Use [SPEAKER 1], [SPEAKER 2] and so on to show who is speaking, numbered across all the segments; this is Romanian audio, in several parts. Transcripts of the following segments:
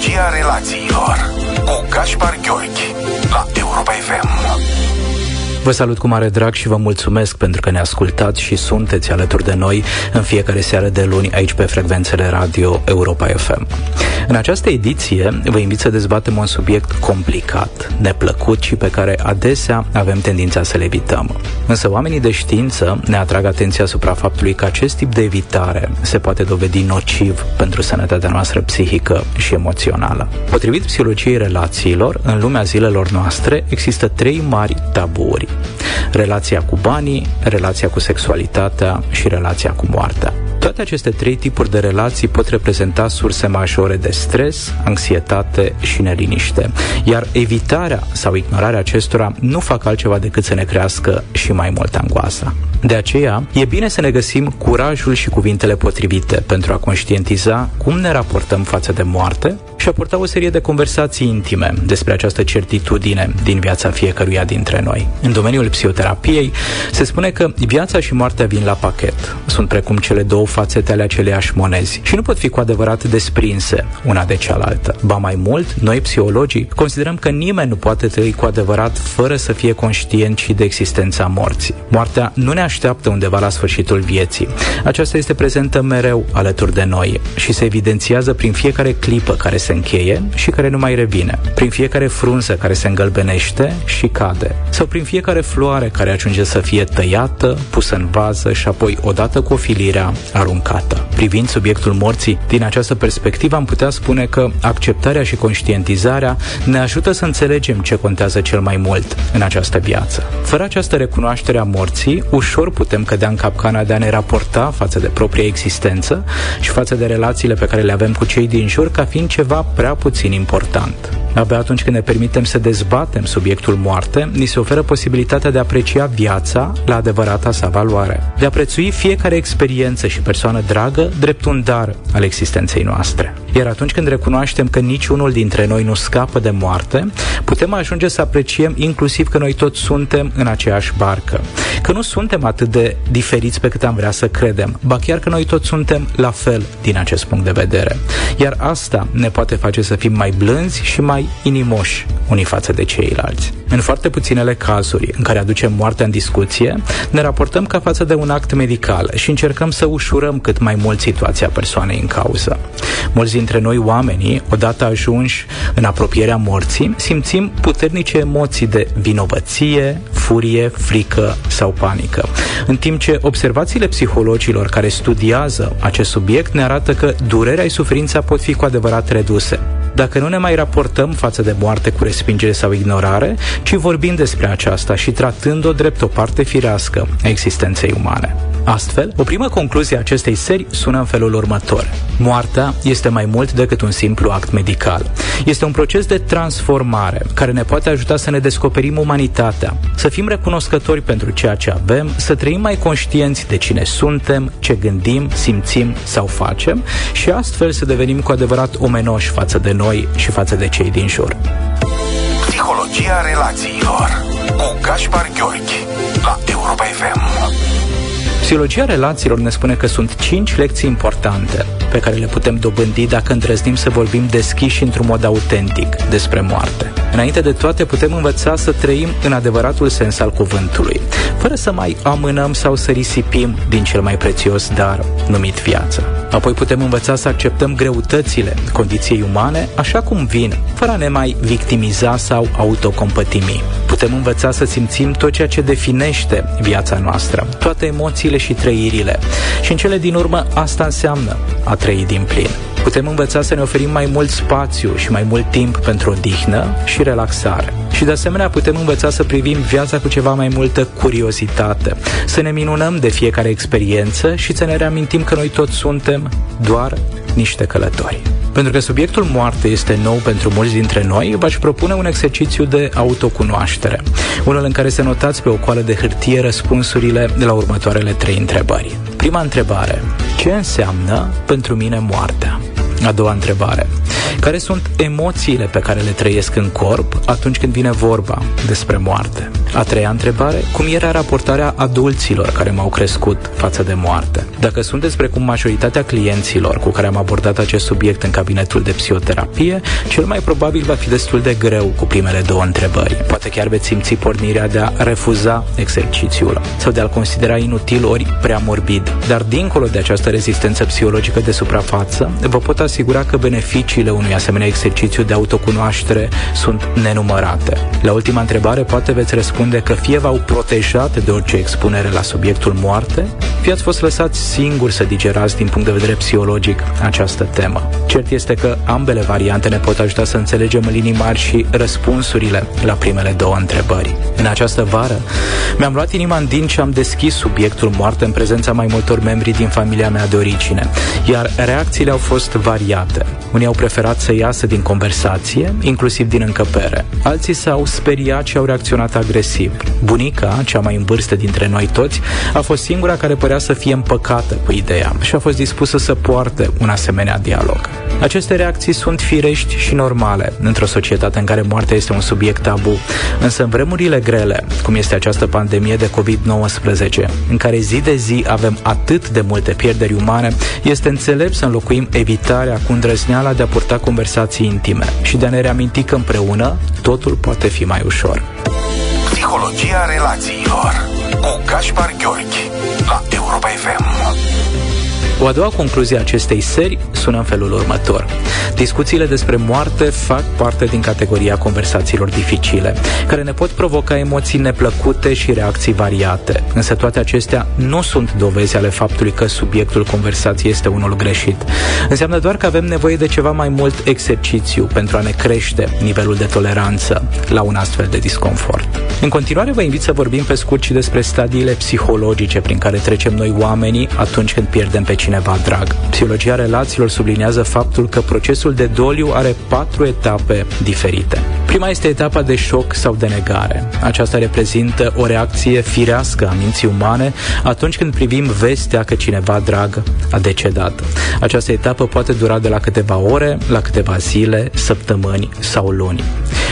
[SPEAKER 1] Psihologia relațiilor cu Gaspar Gheorghi la Europa FM.
[SPEAKER 2] Vă salut cu mare drag și vă mulțumesc pentru că ne ascultați și sunteți alături de noi în fiecare seară de luni aici pe frecvențele radio Europa FM. În această ediție vă invit să dezbatem un subiect complicat, neplăcut și pe care adesea avem tendința să le evităm. Însă oamenii de știință ne atrag atenția asupra faptului că acest tip de evitare se poate dovedi nociv pentru sănătatea noastră psihică și emoțională. Potrivit psihologiei relațiilor, în lumea zilelor noastre există trei mari taburi relația cu banii, relația cu sexualitatea și relația cu moartea. Toate aceste trei tipuri de relații pot reprezenta surse majore de stres, anxietate și neliniște, iar evitarea sau ignorarea acestora nu fac altceva decât să ne crească și mai mult angoasa. De aceea, e bine să ne găsim curajul și cuvintele potrivite pentru a conștientiza cum ne raportăm față de moarte și a purta o serie de conversații intime despre această certitudine din viața fiecăruia dintre noi. În domeniul psihoterapiei se spune că viața și moartea vin la pachet. Sunt precum cele două fațete ale aceleiași monezi și nu pot fi cu adevărat desprinse una de cealaltă. Ba mai mult, noi psihologii considerăm că nimeni nu poate trăi cu adevărat fără să fie conștient și de existența morții. Moartea nu ne așteaptă undeva la sfârșitul vieții. Aceasta este prezentă mereu alături de noi și se evidențiază prin fiecare clipă care se încheie și care nu mai revine, prin fiecare frunză care se îngălbenește și cade, sau prin fiecare floare care ajunge să fie tăiată, pusă în vază și apoi, odată cu ofilirea, aruncată. Privind subiectul morții din această perspectivă, am putea spune că acceptarea și conștientizarea ne ajută să înțelegem ce contează cel mai mult în această viață. Fără această recunoaștere a morții, ușor putem cădea în capcana de a ne raporta față de propria existență și față de relațiile pe care le avem cu cei din jur ca fiind ceva prea puțin important. Abia atunci când ne permitem să dezbatem subiectul moarte, ni se oferă posibilitatea de a aprecia viața la adevărata sa valoare, de a prețui fiecare experiență și persoană dragă drept un dar al existenței noastre. Iar atunci când recunoaștem că niciunul dintre noi nu scapă de moarte, putem ajunge să apreciem inclusiv că noi toți suntem în aceeași barcă, că nu suntem atât de diferiți pe cât am vrea să credem, ba chiar că noi toți suntem la fel din acest punct de vedere. Iar asta ne poate face să fim mai blânzi și mai inimoși unii față de ceilalți. În foarte puținele cazuri în care aducem moartea în discuție, ne raportăm ca față de un act medical și încercăm să ușurăm cât mai mult situația persoanei în cauză. Mulți dintre noi oamenii, odată ajunși în apropierea morții, simțim puternice emoții de vinovăție, furie, frică sau panică. În timp ce observațiile psihologilor care studiază acest subiect ne arată că durerea și suferința pot fi cu adevărat reduse dacă nu ne mai raportăm față de moarte cu respingere sau ignorare, ci vorbim despre aceasta și tratând-o drept o parte firească a existenței umane. Astfel, o primă concluzie a acestei serii sună în felul următor. Moartea este mai mult decât un simplu act medical. Este un proces de transformare care ne poate ajuta să ne descoperim umanitatea, să fim recunoscători pentru ceea ce avem, să trăim mai conștienți de cine suntem, ce gândim, simțim sau facem și astfel să devenim cu adevărat omenoși față de noi și față de cei din jur.
[SPEAKER 1] Psihologia relațiilor cu Gaspar Gheorghi la Europa FM.
[SPEAKER 2] Psihologia relațiilor ne spune că sunt cinci lecții importante pe care le putem dobândi dacă îndrăznim să vorbim deschiși într-un mod autentic despre moarte. Înainte de toate, putem învăța să trăim în adevăratul sens al cuvântului, fără să mai amânăm sau să risipim din cel mai prețios dar numit viață. Apoi putem învăța să acceptăm greutățile condiției umane așa cum vin, fără a ne mai victimiza sau autocompătimi. Putem învăța să simțim tot ceea ce definește viața noastră, toate emoțiile și trăirile. Și în cele din urmă, asta înseamnă a trăi din plin. Putem învăța să ne oferim mai mult spațiu și mai mult timp pentru odihnă și relaxare. Și de asemenea putem învăța să privim viața cu ceva mai multă curiozitate, să ne minunăm de fiecare experiență și să ne reamintim că noi toți suntem doar niște călători. Pentru că subiectul moarte este nou pentru mulți dintre noi, v-aș propune un exercițiu de autocunoaștere, unul în care să notați pe o coală de hârtie răspunsurile de la următoarele trei întrebări. Prima întrebare. Ce înseamnă pentru mine moartea? A doua întrebare. Care sunt emoțiile pe care le trăiesc în corp atunci când vine vorba despre moarte? A treia întrebare, cum era raportarea adulților care m-au crescut față de moarte? Dacă sunteți precum majoritatea clienților cu care am abordat acest subiect în cabinetul de psihoterapie, cel mai probabil va fi destul de greu cu primele două întrebări. Poate chiar veți simți pornirea de a refuza exercițiul sau de a-l considera inutil ori prea morbid. Dar dincolo de această rezistență psihologică de suprafață, vă pot asigura că beneficiile unui asemenea exercițiu de autocunoaștere sunt nenumărate. La ultima întrebare poate veți răspunde că fie v-au protejat de orice expunere la subiectul moarte, fie ați fost lăsați singuri să digerați din punct de vedere psihologic această temă. Cert este că ambele variante ne pot ajuta să înțelegem în linii mari și răspunsurile la primele două întrebări. În această vară mi-am luat inima în din și am deschis subiectul moarte în prezența mai multor membri din familia mea de origine, iar reacțiile au fost variate. Unii au preferat să iasă din conversație, inclusiv din încăpere. Alții s-au speriat și au reacționat agresiv. Bunica, cea mai în vârstă dintre noi toți, a fost singura care părea să fie împăcată cu ideea și a fost dispusă să poarte un asemenea dialog. Aceste reacții sunt firești și normale într-o societate în care moartea este un subiect tabu, însă în vremurile grele, cum este această pandemie de COVID-19, în care zi de zi avem atât de multe pierderi umane, este înțelept să înlocuim evitarea cu îndrăzneala de a purta conversații intime și de a ne reaminti că împreună totul poate fi mai ușor.
[SPEAKER 1] Psihologia relațiilor cu Gaspar Gheorghi la Europa FM.
[SPEAKER 2] O a doua concluzie a acestei seri sună în felul următor. Discuțiile despre moarte fac parte din categoria conversațiilor dificile, care ne pot provoca emoții neplăcute și reacții variate. Însă toate acestea nu sunt dovezi ale faptului că subiectul conversației este unul greșit. Înseamnă doar că avem nevoie de ceva mai mult exercițiu pentru a ne crește nivelul de toleranță la un astfel de disconfort. În continuare vă invit să vorbim pe scurt și despre stadiile psihologice prin care trecem noi oamenii atunci când pierdem pe cineva drag. Psihologia relațiilor subliniază faptul că procesul de doliu are patru etape diferite. Prima este etapa de șoc sau de negare. Aceasta reprezintă o reacție firească a minții umane atunci când privim vestea că cineva drag a decedat. Această etapă poate dura de la câteva ore la câteva zile, săptămâni sau luni.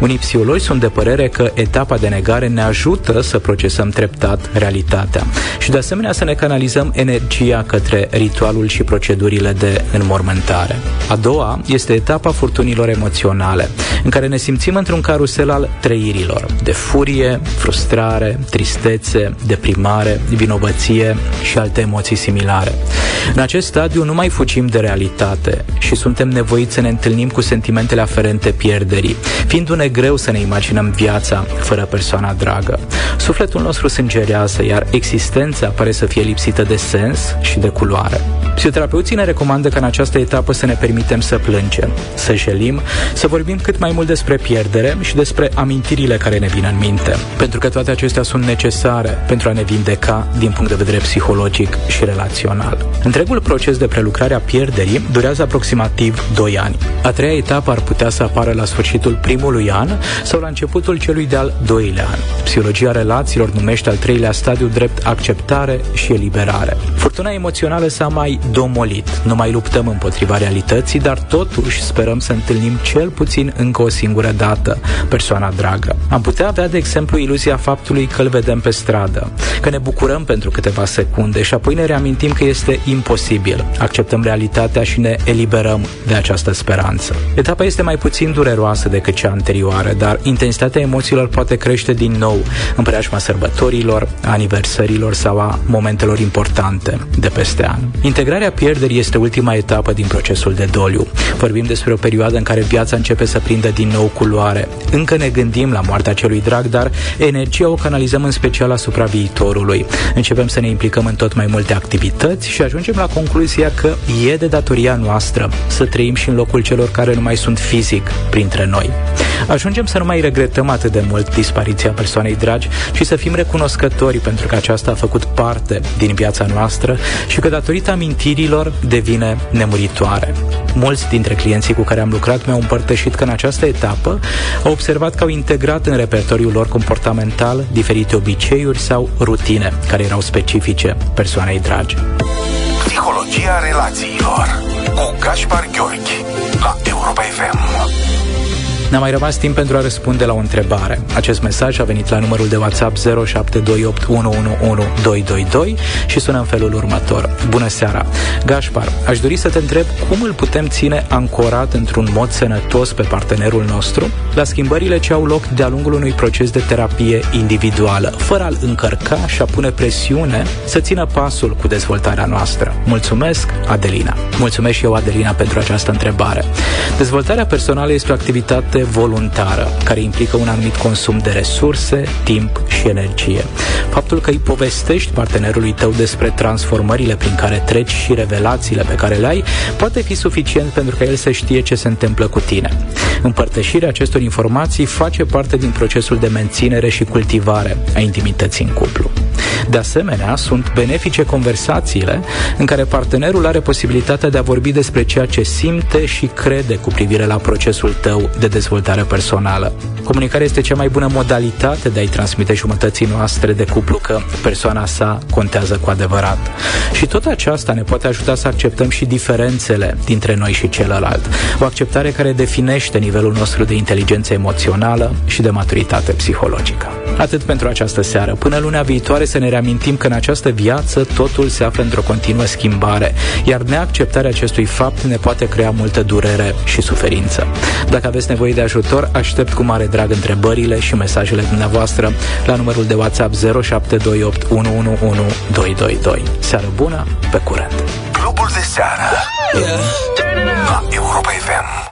[SPEAKER 2] Unii psihologi sunt de părere că etapa de negare ne ajută să procesăm treptat realitatea și de asemenea să ne canalizăm energia către ritualul și procedurile de înmormântare. A doua este etapa furtunilor emoționale, în care ne simțim într-un carusel al trăirilor, de furie, frustrare, tristețe, deprimare, vinovăție și alte emoții similare. În acest stadiu nu mai fugim de realitate și suntem nevoiți să ne întâlnim cu sentimentele aferente pierderii, fiindu-ne greu să ne imaginăm viața fără persoana dragă. Sufletul nostru sângerează, iar existența pare să fie lipsită de sens și de culoare. Psihoterapeuții ne recomandă că în această etapă să ne permitem să plângem, să jelim, să vorbim cât mai mult despre pierdere și despre amintirile care ne vin în minte, pentru că toate acestea sunt necesare pentru a ne vindeca din punct de vedere psihologic și relațional. Întregul proces de prelucrare a pierderii durează aproximativ 2 ani. A treia etapă ar putea să apară la sfârșitul primului an sau la începutul celui de-al doilea an. Psihologia relațiilor numește al treilea stadiu drept acceptare și eliberare. Furtuna emoțională s-a mai domolit. Nu mai luptăm împotriva realității, dar totuși sperăm să întâlnim cel puțin încă o singură dată persoana dragă. Am putea avea, de exemplu, iluzia faptului că îl vedem pe stradă, că ne bucurăm pentru câteva secunde și apoi ne reamintim că este imposibil. Acceptăm realitatea și ne eliberăm de această speranță. Etapa este mai puțin dureroasă decât cea anterioară, dar intensitatea emoțiilor poate crește din nou în preajma sărbătorilor, aniversărilor sau a momentelor importante de peste an. Integrarea pierderii este ultima etapă din procesul de doliu. Vorbim despre o perioadă în care viața începe să prindă din nou culoare. Încă ne gândim la moartea celui drag, dar energia o canalizăm în special asupra viitorului. Începem să ne implicăm în tot mai multe activități și ajungem la concluzia că e de datoria noastră să trăim și în locul celor care nu mai sunt fizic printre noi. Ajungem să nu mai regretăm atât de mult dispariția persoanei dragi și să fim recunoscători pentru că aceasta a făcut parte din viața noastră și că datorită amintirilor devine nemuritoare. Mulți dintre clienții cu care am lucrat mi-au împărtășit că în această etapă au observat că au integrat în repertoriul lor comportamental diferite obiceiuri sau rutine care erau specifice persoanei dragi.
[SPEAKER 1] Psihologia relațiilor cu Gaspar Gheorghi la Europa FM.
[SPEAKER 2] Ne-a mai rămas timp pentru a răspunde la o întrebare. Acest mesaj a venit la numărul de WhatsApp 0728111222 și sună în felul următor. Bună seara! Gașpar, aș dori să te întreb cum îl putem ține ancorat într-un mod sănătos pe partenerul nostru la schimbările ce au loc de-a lungul unui proces de terapie individuală, fără a-l încărca și a pune presiune să țină pasul cu dezvoltarea noastră. Mulțumesc, Adelina! Mulțumesc și eu, Adelina, pentru această întrebare. Dezvoltarea personală este o activitate voluntară care implică un anumit consum de resurse, timp și energie. Faptul că îi povestești partenerului tău despre transformările prin care treci și revelațiile pe care le ai poate fi suficient pentru ca el să știe ce se întâmplă cu tine. Împărtășirea acestor informații face parte din procesul de menținere și cultivare a intimității în cuplu. De asemenea, sunt benefice conversațiile în care partenerul are posibilitatea de a vorbi despre ceea ce simte și crede cu privire la procesul tău de dezvoltare personală. Comunicarea este cea mai bună modalitate de a-i transmite jumătății noastre de cuplu că persoana sa contează cu adevărat. Și tot aceasta ne poate ajuta să acceptăm și diferențele dintre noi și celălalt. O acceptare care definește nivelul nostru de inteligență emoțională și de maturitate psihologică. Atât pentru această seară. Până luna viitoare să ne reamintim că în această viață totul se află într-o continuă schimbare, iar neacceptarea acestui fapt ne poate crea multă durere și suferință. Dacă aveți nevoie de ajutor, aștept cu mare drag întrebările și mesajele dumneavoastră la numărul de WhatsApp 0728 111 222. Seară bună, pe curent!
[SPEAKER 1] Clubul de seară la Europa FM.